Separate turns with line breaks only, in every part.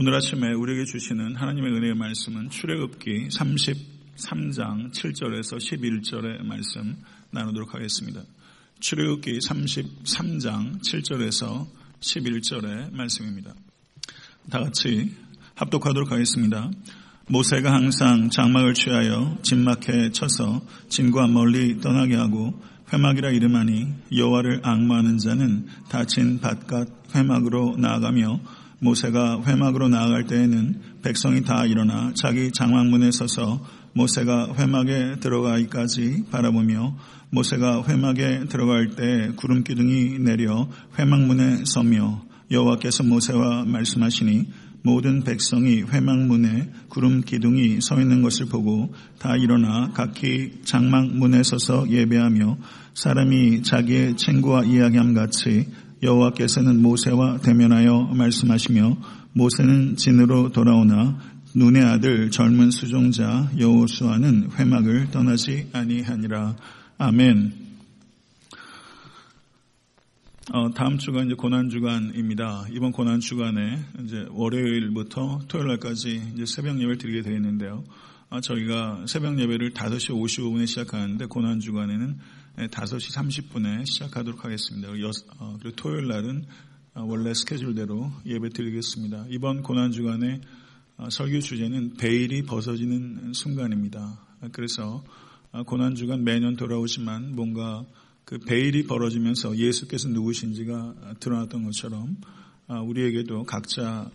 오늘 아침에 우리에게 주시는 하나님의 은혜의 말씀은 출애굽기 33장 7절에서 11절의 말씀 나누도록 하겠습니다. 출애굽기 33장 7절에서 11절의 말씀입니다. 다 같이 합독하도록 하겠습니다. 모세가 항상 장막을 취하여 진막에 쳐서 진과 멀리 떠나게 하고 회막이라 이름하니 여호와를 악마하는 자는 다친 밭갓 회막으로 나아가며 모세가 회막으로 나아갈 때에는 백성이 다 일어나 자기 장막문에 서서 모세가 회막에 들어가기까지 바라보며 모세가 회막에 들어갈 때 구름 기둥이 내려 회막문에 서며 여호와께서 모세와 말씀하시니 모든 백성이 회막문에 구름 기둥이 서 있는 것을 보고 다 일어나 각기 장막문에 서서 예배하며 사람이 자기의 친구와 이야기함 같이 여호와께서는 모세와 대면하여 말씀하시며 모세는 진으로 돌아오나 눈의 아들 젊은 수종자 여호수아는 회막을 떠나지 아니하니라. 아멘. 어, 다음 주가 이제 고난 주간입니다. 이번 고난 주간에 이제 월요일부터 토요일날까지 이제 새벽 예배를 드리게 되어 있는데요. 아, 저희가 새벽 예배를 5시 55분에 시작하는데 고난 주간에는 5시 30분에 시작하도록 하겠습니다. 어, 그리고 토요일 날은 어, 원래 스케줄대로 예배 드리겠습니다. 이번 고난 주간에 어, 설교 주제는 베일이 벗어지는 순간입니다. 그래서 고난 주간 매년 돌아오지만 뭔가 그 베일이 벌어지면서 예수께서 누구신지가 드러났던 것처럼 아, 우리에게도 각자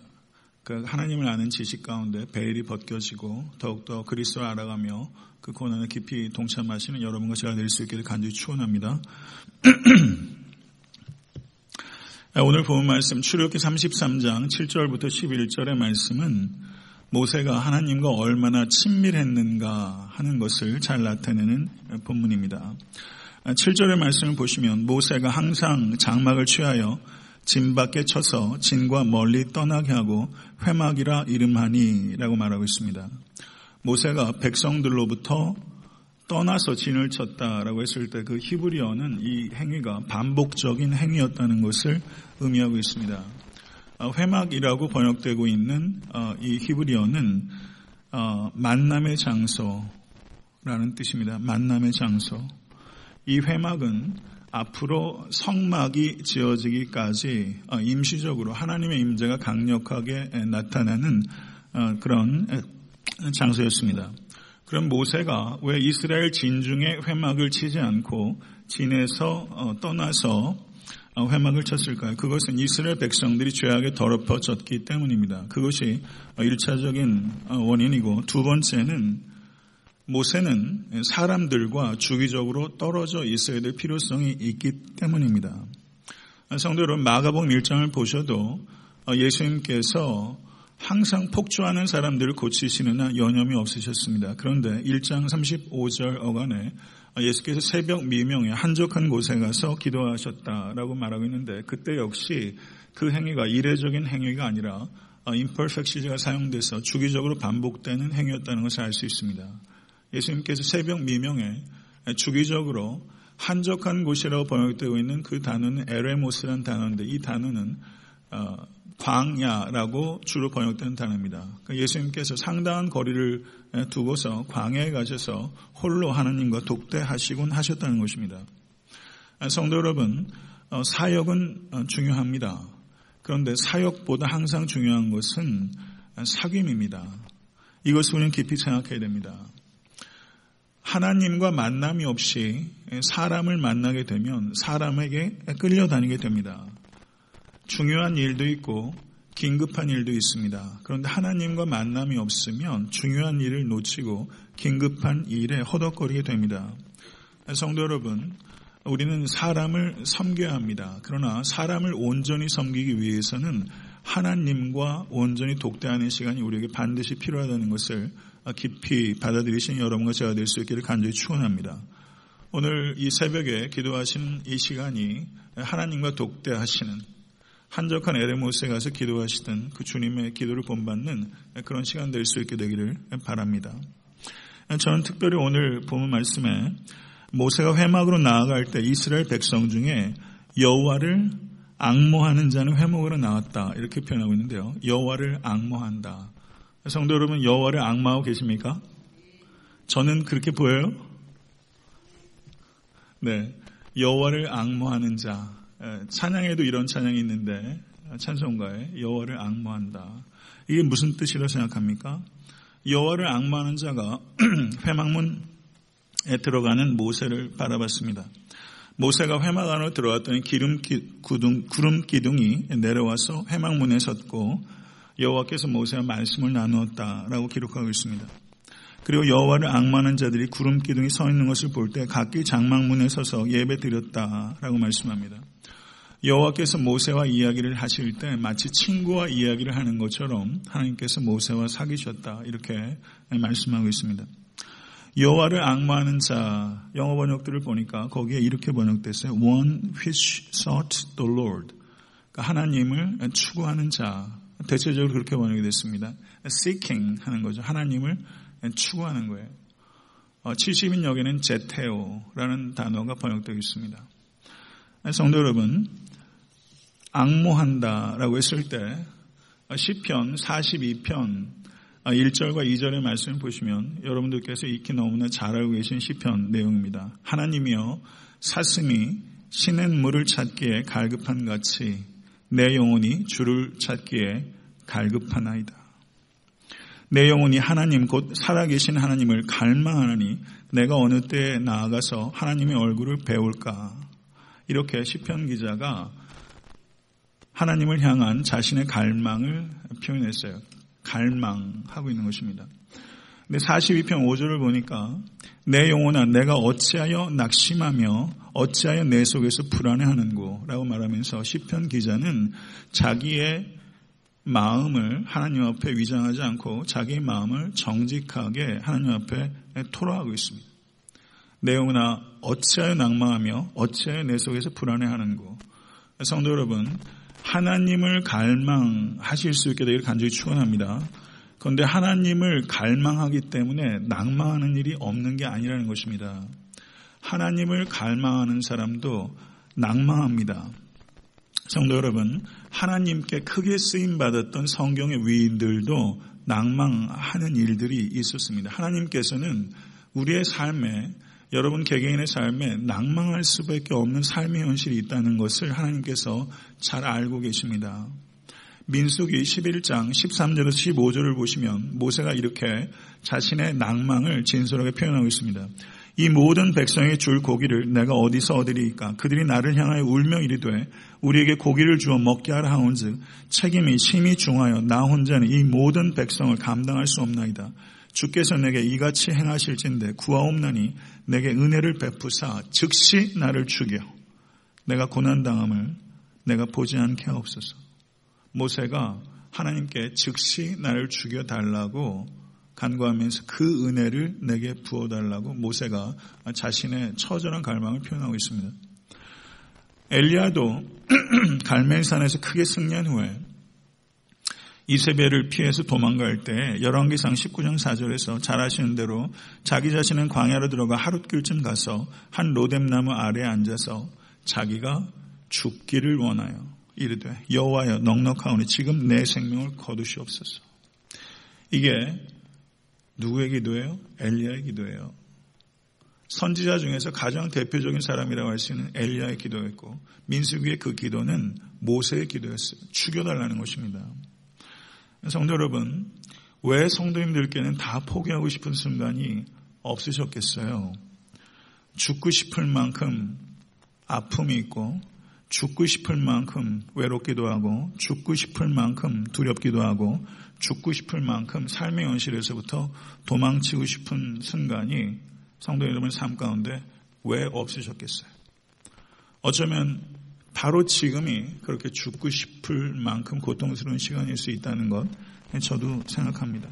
그 하나님을 아는 지식 가운데 베일이 벗겨지고 더욱더 그리스도를 알아가며 그 고난에 깊이 동참하시는 여러분과 제가 될 수 있기를 간절히 축원합니다. 오늘 본 말씀 출애굽기 33장 7절부터 11절의 말씀은 모세가 하나님과 얼마나 친밀했는가 하는 것을 잘 나타내는 본문입니다. 7절의 말씀을 보시면 모세가 항상 장막을 취하여 진 밖에 쳐서 진과 멀리 떠나게 하고 회막이라 이름하니 라고 말하고 있습니다. 모세가 백성들로부터 떠나서 진을 쳤다라고 했을 때 그 히브리어는 이 행위가 반복적인 행위였다는 것을 의미하고 있습니다. 어, 회막이라고 번역되고 있는 어, 이 히브리어는 어, 만남의 장소라는 뜻입니다. 만남의 장소. 이 회막은 앞으로 성막이 지어지기까지 어, 임시적으로 하나님의 임재가 강력하게 나타나는 어, 그런 장소였습니다. 그럼 모세가 왜 이스라엘 진중에 회막을 치지 않고 진에서 어, 떠나서 회막을 쳤을까요? 그것은 이스라엘 백성들이 죄악에 더럽혀졌기 때문입니다. 그것이 1차적인 원인이고 두 번째는 모세는 사람들과 주기적으로 떨어져 있어야 될 필요성이 있기 때문입니다. 성도 여러분, 마가복 1장을 보셔도 예수님께서 항상 폭주하는 사람들을 고치시는 여념이 없으셨습니다. 그런데 1장 35절 어간에 예수께서 새벽 미명에 한적한 곳에 가서 기도하셨다라고 말하고 있는데 그때 역시 그 행위가 이례적인 행위가 아니라 시제가 사용돼서 주기적으로 반복되는 행위였다는 것을 알 수 있습니다. 예수님께서 새벽 미명에 주기적으로 한적한 곳이라고 번역되고 있는 그 단어는 에레모스라는 단어인데 이 단어는 어, 광야라고 주로 번역되는 단어입니다. 그러니까 예수님께서 상당한 거리를 두고서 광야에 가셔서 홀로 하나님과 독대하시곤 하셨다는 것입니다. 성도 여러분, 어, 사역은 어, 중요합니다. 그런데 사역보다 항상 중요한 것은 사귐입니다. 이것을 우리는 깊이 생각해야 됩니다. 하나님과 만남이 없이 사람을 만나게 되면 사람에게 끌려다니게 됩니다. 중요한 일도 있고 긴급한 일도 있습니다. 그런데 하나님과 만남이 없으면 중요한 일을 놓치고 긴급한 일에 허덕거리게 됩니다. 성도 여러분, 우리는 사람을 섬겨야 합니다. 그러나 사람을 온전히 섬기기 위해서는 하나님과 온전히 독대하는 시간이 우리에게 반드시 필요하다는 것을 깊이 받아들이신 여러분과 제가 될 수 있기를 간절히 축원합니다. 오늘 이 새벽에 기도하신 이 시간이 하나님과 독대하시는 한적한 에레모스에 가서 기도하시던 그 주님의 기도를 본받는 그런 시간 될 수 있게 되기를 바랍니다. 저는 특별히 오늘 보면 말씀에 모세가 회막으로 나아갈 때 이스라엘 백성 중에 여호와를 악모하는 자는 회목으로 나왔다 이렇게 표현하고 있는데요. 여호와를 악모한다. 성도 여러분 여호와를 악마하고 계십니까? 저는 그렇게 보여요. 네, 여호와를 악모하는 자 찬양에도 이런 찬양이 있는데 찬송가에 여호와를 악모한다. 이게 무슨 뜻이라고 생각합니까? 여호와를 악마하는 자가 회막문에 들어가는 모세를 바라봤습니다. 모세가 회막 안으로 들어왔더니 기름 기둥, 구름 기둥이 내려와서 회막문에 섰고 여호와께서 모세와 말씀을 나누었다라고 기록하고 있습니다. 그리고 여호와를 악마하는 자들이 구름 기둥이 서 있는 것을 볼 때 각기 장막문에 서서 예배 드렸다라고 말씀합니다. 여호와께서 모세와 이야기를 하실 때 마치 친구와 이야기를 하는 것처럼 하나님께서 모세와 사귀셨다 이렇게 말씀하고 있습니다. 여호와를 악마하는 자 영어 번역들을 보니까 거기에 이렇게 번역됐어요. One which sought the Lord. 그러니까 하나님을 추구하는 자. 대체적으로 그렇게 번역이 됐습니다. Seeking 하는 거죠. 하나님을 추구하는 거예요. 70인 어, 역에는 제테오라는 단어가 번역되어 있습니다. 성도 여러분, 악모한다라고 했을 때 시편 42편 1절과 2절의 말씀을 보시면 여러분들께서 익히 너무나 잘 알고 계신 시편 내용입니다. 하나님이여 사슴이 시냇물을 찾기에 갈급한 같이 내 영혼이 주를 찾기에 갈급하나이다. 내 영혼이 하나님 곧 살아계신 하나님을 갈망하느니 내가 어느 때에 나아가서 하나님의 얼굴을 배울까 이렇게 시편 기자가 하나님을 향한 자신의 갈망을 표현했어요. 갈망하고 있는 것입니다. 근데 42편 5절을 보니까 내 영혼아 내가 어찌하여 낙심하며 어찌하여 내 속에서 불안해하는고 라고 말하면서 시편 기자는 자기의 마음을 하나님 앞에 위장하지 않고 자기의 마음을 정직하게 하나님 앞에 토로하고 있습니다. 내 영혼아 어찌하여 낭망하며 어찌하여 내 속에서 불안해하는고 성도 여러분 하나님을 갈망하실 수 있게 되기를 간절히 축원합니다. 그런데 하나님을 갈망하기 때문에 낭망하는 일이 없는 게 아니라는 것입니다. 하나님을 갈망하는 사람도 낭망합니다. 성도 여러분, 하나님께 크게 쓰임 받았던 성경의 위인들도 낭망하는 일들이 있었습니다. 하나님께서는 우리의 삶에 여러분 개개인의 삶에 낭망할 수밖에 없는 삶의 현실이 있다는 것을 하나님께서 잘 알고 계십니다. 민수기 11장 13절에서 15절을 보시면 모세가 이렇게 자신의 낭망을 진솔하게 표현하고 있습니다. 이 모든 백성에게 줄 고기를 내가 어디서 얻으리까? 그들이 나를 향하여 울며 이르되 우리에게 고기를 주어 먹게 하라 하온즉 책임이 심히 중하여 나 혼자는 이 모든 백성을 감당할 수 없나이다. 주께서 내게 이같이 행하실진데 구하옵나니 내게 은혜를 베푸사 즉시 나를 죽여 내가 고난당함을 내가 보지 않게 하옵소서. 모세가 하나님께 즉시 나를 죽여달라고 간구하면서 그 은혜를 내게 부어달라고 모세가 자신의 처절한 갈망을 표현하고 있습니다. 엘리야도 갈멜산에서 크게 승리한 후에 이세벨을 피해서 도망갈 때 열왕기상 19장 4절에서 잘 아시는 대로 자기 자신은 광야로 들어가 하룻길쯤 가서 한 로뎀나무 아래에 앉아서 자기가 죽기를 원하여 이르되 여호와여 넉넉하오니 지금 내 생명을 거두시옵소서. 이게 누구의 기도예요? 엘리야의 기도예요. 선지자 중에서 가장 대표적인 사람이라고 할 수 있는 엘리야의 기도였고 민수기의 그 기도는 모세의 기도였어요. 죽여달라는 것입니다. 성도 여러분, 왜 성도님들께는 다 포기하고 싶은 순간이 없으셨겠어요? 죽고 싶을 만큼 아픔이 있고, 죽고 싶을 만큼 외롭기도 하고, 죽고 싶을 만큼 두렵기도 하고, 죽고 싶을 만큼 삶의 현실에서부터 도망치고 싶은 순간이 성도 여러분 삶 가운데 왜 없으셨겠어요? 어쩌면 바로 지금이 그렇게 죽고 싶을 만큼 고통스러운 시간일 수 있다는 것 저도 생각합니다.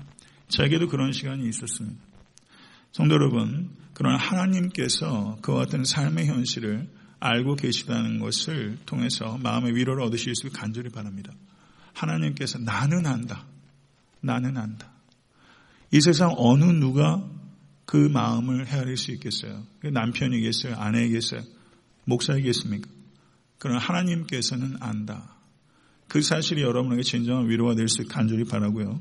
저에게도 그런 시간이 있었습니다. 성도 여러분, 그러나 하나님께서 그와 같은 삶의 현실을 알고 계시다는 것을 통해서 마음의 위로를 얻으실 수 간절히 바랍니다. 하나님께서 나는 안다. 나는 안다. 이 세상 어느 누가 그 마음을 헤아릴 수 있겠어요? 남편이겠어요? 아내이겠어요? 목사이겠습니까? 그러나 하나님께서는 안다. 그 사실이 여러분에게 진정한 위로가 될 수 간절히 바라고요.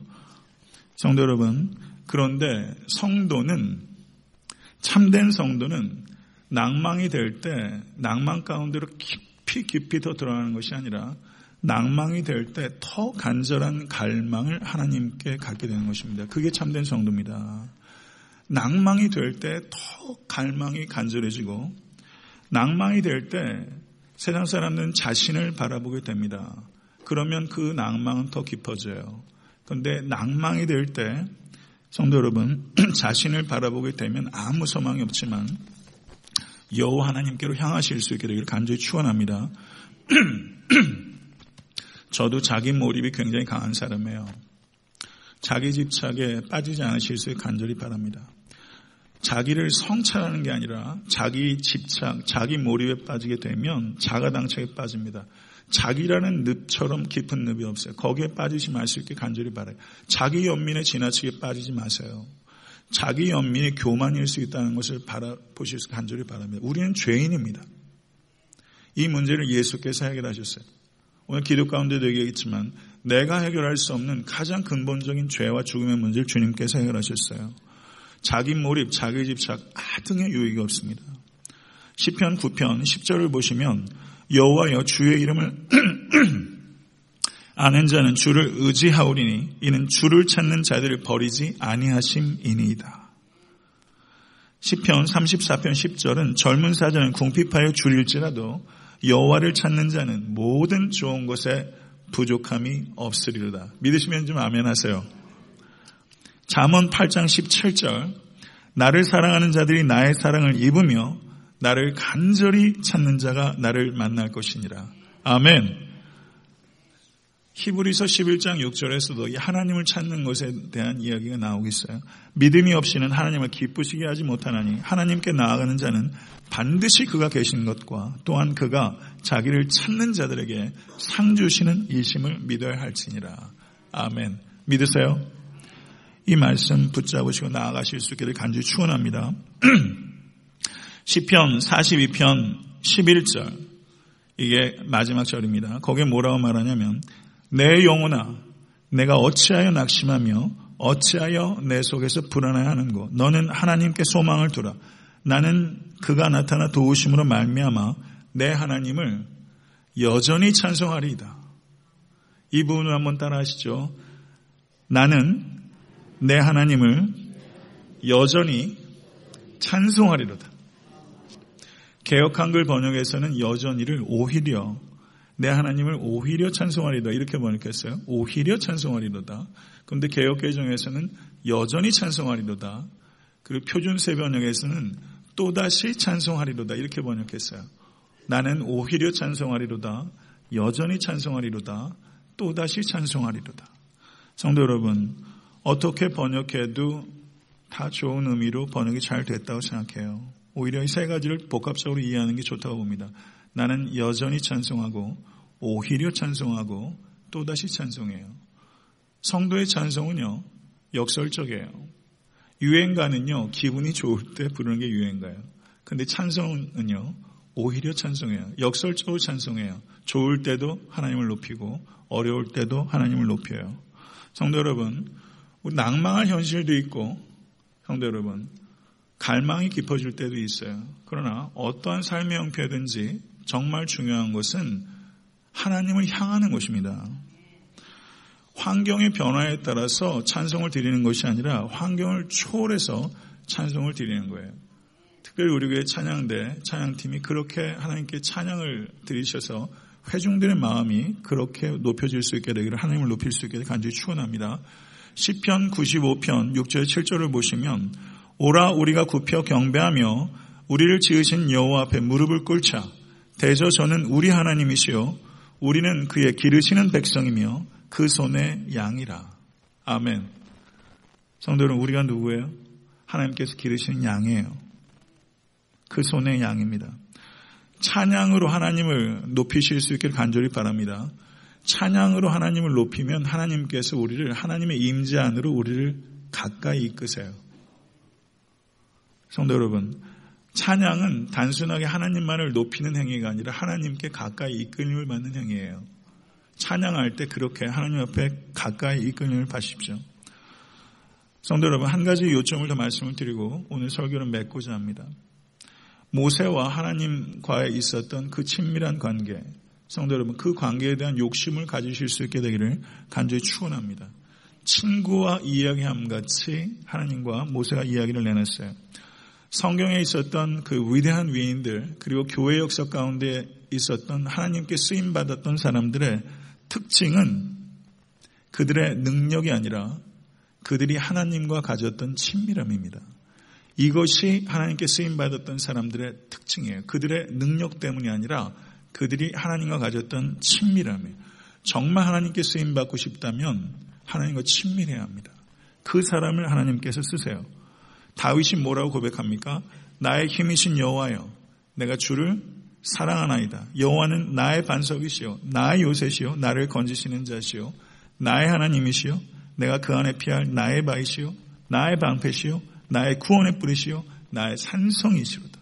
성도 여러분, 그런데 성도는 참된 성도는 낭망이 될 때 낭만 가운데로 깊이 깊이 더 들어가는 것이 아니라 낭망이 될 때 더 간절한 갈망을 하나님께 갖게 되는 것입니다. 그게 참된 성도입니다. 낭망이 될 때 더 갈망이 간절해지고 낭망이 될 때 세상 사람들은 자신을 바라보게 됩니다. 그러면 그 낭망은 더 깊어져요. 그런데 낭망이 될 때 성도 여러분 자신을 바라보게 되면 아무 소망이 없지만 여호와 하나님께로 향하실 수 있게 되기를 간절히 축원합니다. 저도 자기 몰입이 굉장히 강한 사람이에요. 자기 집착에 빠지지 않으실 수 있게 간절히 바랍니다. 자기를 성찰하는 게 아니라 자기 집착, 자기 몰입에 빠지게 되면 자가당착에 빠집니다. 자기라는 늪처럼 깊은 늪이 없어요. 거기에 빠지지 말 수 있게 간절히 바라요. 자기 연민에 지나치게 빠지지 마세요. 자기 연민이 교만일 수 있다는 것을 바라보실 수 간절히 바랍니다. 우리는 죄인입니다. 이 문제를 예수께서 해결하셨어요. 오늘 기도 가운데도 얘기했지만 내가 해결할 수 없는 가장 근본적인 죄와 죽음의 문제를 주님께서 해결하셨어요. 자기 몰입, 자기 집착 아등의 유익이 없습니다. 10편 9편 10절을 보시면 여호와여 주의 이름을 아는 자는 주를 의지하오리니 이는 주를 찾는 자들을 버리지 아니하심이니이다. 10편 34편 10절은 젊은 사자는 궁핍하여 줄일지라도 여호와를 찾는 자는 모든 좋은 것에 부족함이 없으리로다. 믿으시면 좀 아멘 하세요. 잠언 8장 17절 나를 사랑하는 자들이 나의 사랑을 입으며 나를 간절히 찾는 자가 나를 만날 것이니라. 아멘. 히브리서 11장 6절에서도 하나님을 찾는 것에 대한 이야기가 나오고 있어요. 믿음이 없이는 하나님을 기쁘시게 하지 못하나니 하나님께 나아가는 자는 반드시 그가 계신 것과 또한 그가 자기를 찾는 자들에게 상 주시는 이심을 믿어야 할지니라. 아멘. 믿으세요? 이 말씀 붙잡으시고 나아가실 수 있기를 간절히 축원합니다. 시편 42편 11절 이게 마지막 절입니다. 거기에 뭐라고 말하냐면 내 영혼아 내가 어찌하여 낙심하며 어찌하여 내 속에서 불안해하는고 너는 하나님께 소망을 두라 나는 그가 나타나 도우심으로 말미암아 내 하나님을 여전히 찬송하리이다. 이 부분을 한번 따라하시죠. 나는 내 하나님을 여전히 찬송하리로다. 개혁 한글 번역에서는 여전히를 오히려 내 하나님을 오히려 찬송하리다 이렇게 번역했어요. 오히려 찬송하리로다. 그런데 개혁개정에서는 여전히 찬송하리로다. 그리고 표준세 번역에서는 또다시 찬송하리로다 이렇게 번역했어요. 나는 오히려 찬송하리로다. 여전히 찬송하리로다. 또다시 찬송하리로다. 성도 여러분, 어떻게 번역해도 다 좋은 의미로 번역이 잘 됐다고 생각해요. 오히려 이 세 가지를 복합적으로 이해하는 게 좋다고 봅니다. 나는 여전히 찬송하고 오히려 찬송하고 또다시 찬송해요. 성도의 찬송은요, 역설적이에요. 유행가는요, 기분이 좋을 때 부르는 게 유행가예요. 근데 찬송은요, 오히려 찬송해요. 역설적으로 찬송해요. 좋을 때도 하나님을 높이고, 어려울 때도 하나님을 높여요. 성도 여러분, 낭망할 현실도 있고, 성도 여러분, 갈망이 깊어질 때도 있어요. 그러나 어떠한 삶의 형태든지 정말 중요한 것은 하나님을 향하는 것입니다. 환경의 변화에 따라서 찬송을 드리는 것이 아니라 환경을 초월해서 찬송을 드리는 거예요. 특별히 우리 교회 찬양대, 찬양팀이 그렇게 하나님께 찬양을 드리셔서 회중들의 마음이 그렇게 높여질 수 있게 되기를 하나님을 높일 수 있게 되기를 간절히 축원합니다. 10편 95편 6절 7절을 보시면 오라 우리가 굽혀 경배하며 우리를 지으신 여호와 앞에 무릎을 꿇자 대저 저는 우리 하나님이시요 우리는 그의 기르시는 백성이며 그 손의 양이라. 아멘. 성도 여러분, 우리가 누구예요? 하나님께서 기르시는 양이에요. 그 손의 양입니다. 찬양으로 하나님을 높이실 수 있기를 간절히 바랍니다. 찬양으로 하나님을 높이면 하나님께서 우리를 하나님의 임재 안으로 우리를 가까이 이끄세요. 성도 여러분, 찬양은 단순하게 하나님만을 높이는 행위가 아니라 하나님께 가까이 이끌림을 받는 행위예요. 찬양할 때 그렇게 하나님 앞에 가까이 이끌림을 받십시오. 성도 여러분, 한 가지 요점을 더 말씀을 드리고 오늘 설교를 맺고자 합니다. 모세와 하나님과에 있었던 그 친밀한 관계, 성도 여러분, 그 관계에 대한 욕심을 가지실 수 있게 되기를 간절히 축원합니다. 친구와 이야기함 같이 하나님과 모세가 이야기를 내놨어요. 성경에 있었던 그 위대한 위인들 그리고 교회 역사 가운데 있었던 하나님께 쓰임 받았던 사람들의 특징은 그들의 능력이 아니라 그들이 하나님과 가졌던 친밀함입니다. 이것이 하나님께 쓰임 받았던 사람들의 특징이에요. 그들의 능력 때문이 아니라 그들이 하나님과 가졌던 친밀함이에요. 정말 하나님께 쓰임 받고 싶다면 하나님과 친밀해야 합니다. 그 사람을 하나님께서 쓰세요. 다윗이 뭐라고 고백합니까? 나의 힘이신 여호와여 내가 주를 사랑하나이다. 여호와는 나의 반석이시요 나의 요새시요 나를 건지시는 자시요 나의 하나님이시요 내가 그 안에 피할 나의 바이시요 나의 방패시요 나의 구원의 뿌리시요 나의 산성이시로다.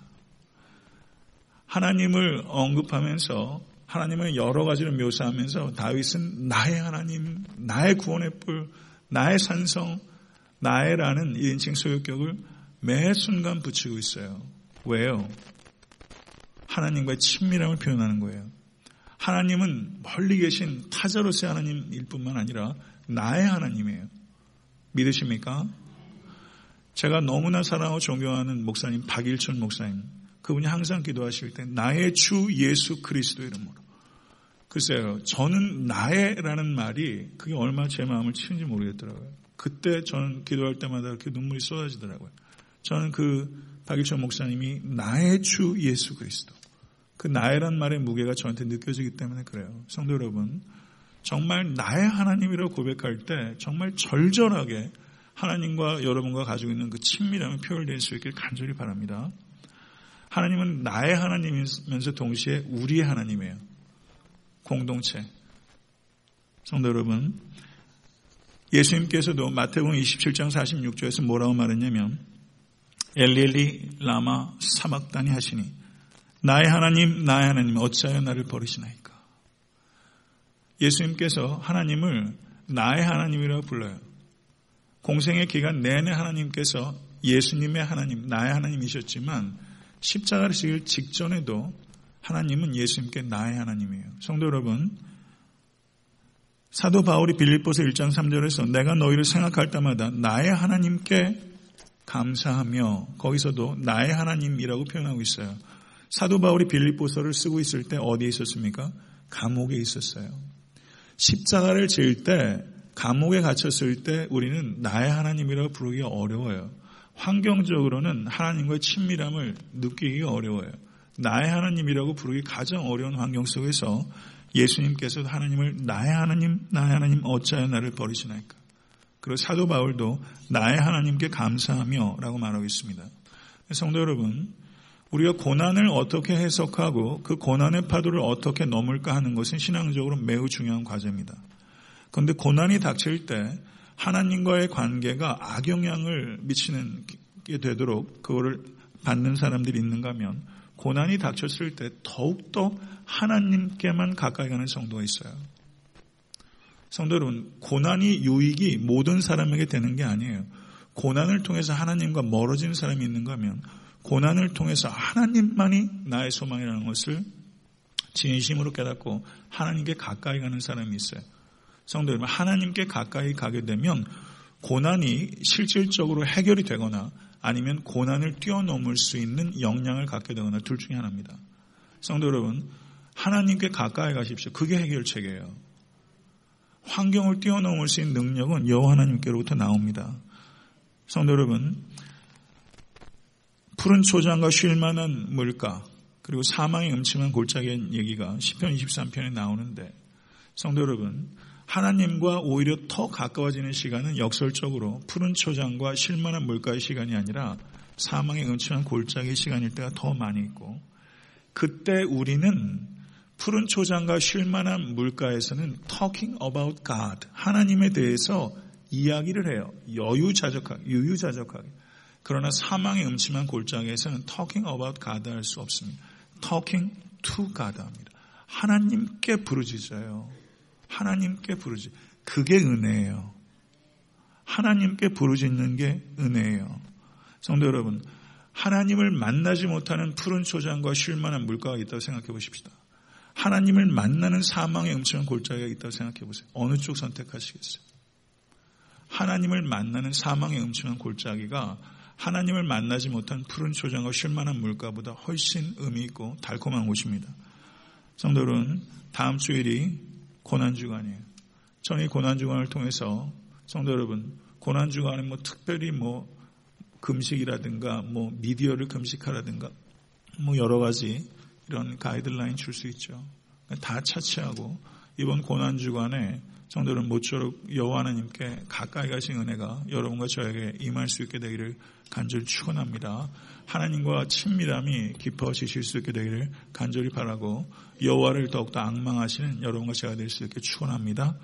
하나님을 언급하면서 하나님을 여러 가지로 묘사하면서 다윗은 나의 하나님, 나의 구원의 뿔, 나의 산성, 나의라는 1인칭 소유격을 매 순간 붙이고 있어요. 왜요? 하나님과의 친밀함을 표현하는 거예요. 하나님은 멀리 계신 타자로서의 하나님일 뿐만 아니라 나의 하나님이에요. 믿으십니까? 제가 너무나 사랑하고 존경하는 목사님 박일춘 목사님 그분이 항상 기도하실 때 나의 주 예수 그리스도 이름으로 글쎄요 저는 나의라는 말이 그게 얼마나 제 마음을 치는지 모르겠더라고요 그때 저는 기도할 때마다 이렇게 눈물이 쏟아지더라고요 저는 그 박일춘 목사님이 나의 주 예수 그리스도 그 나의란 말의 무게가 저한테 느껴지기 때문에 그래요 성도 여러분 정말 나의 하나님이라고 고백할 때 정말 절절하게 하나님과 여러분과 가지고 있는 그 친밀함이 표현될 수 있길 간절히 바랍니다. 하나님은 나의 하나님이면서 동시에 우리의 하나님이에요. 공동체. 성도 여러분, 예수님께서도 마태복음 27장 46절에서 뭐라고 말했냐면 엘리엘리 라마 사막단이 하시니 나의 하나님 나의 하나님 어찌하여 나를 버리시나이까 예수님께서 하나님을 나의 하나님이라고 불러요. 공생의 기간 내내 하나님께서 예수님의 하나님, 나의 하나님이셨지만 십자가를 지길 직전에도 하나님은 예수님께 나의 하나님이에요. 성도 여러분, 사도 바울이 빌립보서 1장 3절에서 내가 너희를 생각할 때마다 나의 하나님께 감사하며 거기서도 나의 하나님이라고 표현하고 있어요. 사도 바울이 빌립보서를 쓰고 있을 때 어디에 있었습니까? 감옥에 있었어요. 십자가를 지을 때 감옥에 갇혔을 때 우리는 나의 하나님이라고 부르기 어려워요. 환경적으로는 하나님과의 친밀함을 느끼기 어려워요. 나의 하나님이라고 부르기 가장 어려운 환경 속에서 예수님께서 하나님을 나의 하나님, 나의 하나님 어찌하여 나를 버리시나이까. 그리고 사도 바울도 나의 하나님께 감사하며 라고 말하고 있습니다. 성도 여러분, 우리가 고난을 어떻게 해석하고 그 고난의 파도를 어떻게 넘을까 하는 것은 신앙적으로 매우 중요한 과제입니다. 그런데 고난이 닥칠 때 하나님과의 관계가 악영향을 미치는 게 되도록 그거를 받는 사람들이 있는가 하면 고난이 닥쳤을 때 더욱더 하나님께만 가까이 가는 성도가 있어요. 성도 여러분, 고난이 유익이 모든 사람에게 되는 게 아니에요. 고난을 통해서 하나님과 멀어지는 사람이 있는가 하면 고난을 통해서 하나님만이 나의 소망이라는 것을 진심으로 깨닫고 하나님께 가까이 가는 사람이 있어요. 성도 여러분, 하나님께 가까이 가게 되면 고난이 실질적으로 해결이 되거나 아니면 고난을 뛰어넘을 수 있는 역량을 갖게 되거나 둘 중에 하나입니다. 성도 여러분, 하나님께 가까이 가십시오. 그게 해결책이에요. 환경을 뛰어넘을 수 있는 능력은 여호와 하나님께로부터 나옵니다. 성도 여러분, 푸른 초장과 쉴만한 물가 그리고 사망의 음침한 골짜기의 얘기가 10편 23편에 나오는데 성도 여러분 하나님과 오히려 더 가까워지는 시간은 역설적으로 푸른 초장과 실만한 물가의 시간이 아니라 사망의 은침한 골짜기의 시간일 때가 더 많이 있고 그때 우리는 푸른 초장과 쉴만한 물가에서는 talking about God 하나님에 대해서 이야기를 해요. 여유자적하게, 유유자적하게. 그러나 사망의 음침한 골짜기에서는 talking about God 할 수 없습니다. talking to God 합니다. 하나님께 부르짖어요. 하나님께 부르짖. 그게 은혜예요. 하나님께 부르짖는 게 은혜예요. 성도 여러분, 하나님을 만나지 못하는 푸른 초장과 쉴만한 물가가 있다고 생각해 보십시다. 하나님을 만나는 사망의 음침한 골짜기가 있다고 생각해 보세요. 어느 쪽 선택하시겠어요? 하나님을 만나는 사망의 음침한 골짜기가 하나님을 만나지 못한 푸른 초장과 쉴만한 물가보다 훨씬 의미 있고 달콤한 곳입니다. 성도 여러분, 다음 주일이 고난주간이에요. 저는 이 고난주간을 통해서 성도 여러분, 고난주간에 뭐 특별히 뭐 금식이라든가 뭐 미디어를 금식하라든가 뭐 여러 가지 이런 가이드라인 줄 수 있죠. 다 차치하고 이번 고난주간에 성도는 모쪼록 여호와 하나님께 가까이 가신 은혜가 여러분과 저에게 임할 수 있게 되기를 간절히 축원합니다. 하나님과 친밀함이 깊어지실 수 있게 되기를 간절히 바라고 여호와를 더욱더 악망하시는 여러분과 제가 될 수 있게 축원합니다.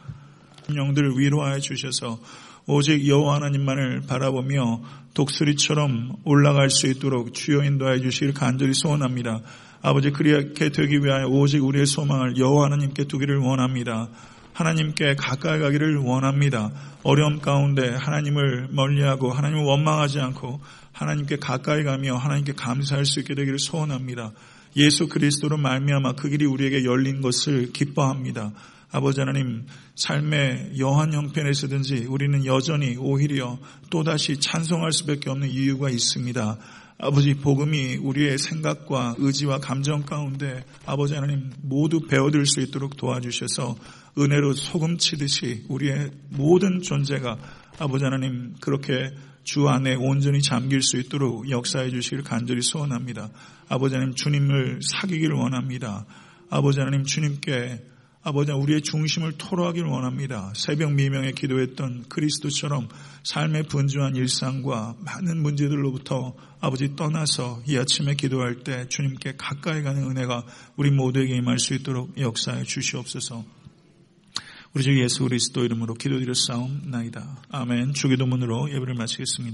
영들을 위로하여 주셔서 오직 여호와 하나님만을 바라보며 독수리처럼 올라갈 수 있도록 주여 인도하여 주시길 간절히 소원합니다. 아버지 그리하게 되기 위하여 오직 우리의 소망을 여호와 하나님께 두기를 원합니다. 하나님께 가까이 가기를 원합니다. 어려움 가운데 하나님을 멀리하고 하나님을 원망하지 않고 하나님께 가까이 가며 하나님께 감사할 수 있게 되기를 소원합니다. 예수 그리스도로 말미암아 그 길이 우리에게 열린 것을 기뻐합니다. 아버지 하나님 삶의 여한 형편에서든지 우리는 여전히 오히려 또다시 찬송할 수밖에 없는 이유가 있습니다. 아버지 복음이 우리의 생각과 의지와 감정 가운데 아버지 하나님 모두 배워들 수 있도록 도와주셔서 은혜로 소금 치듯이 우리의 모든 존재가 아버지 하나님 그렇게 주 안에 온전히 잠길 수 있도록 역사해 주시기를 간절히 소원합니다. 아버지 하나님 주님을 사귀기를 원합니다. 아버지 하나님 주님께 아버지 우리의 중심을 토로하기를 원합니다. 새벽 미명에 기도했던 그리스도처럼 삶의 분주한 일상과 많은 문제들로부터 아버지 떠나서 이 아침에 기도할 때 주님께 가까이 가는 은혜가 우리 모두에게 임할 수 있도록 역사해 주시옵소서. 우리 주 예수 그리스도 이름으로 기도드려 싸움나이다. 아멘. 주기도문으로 예배를 마치겠습니다.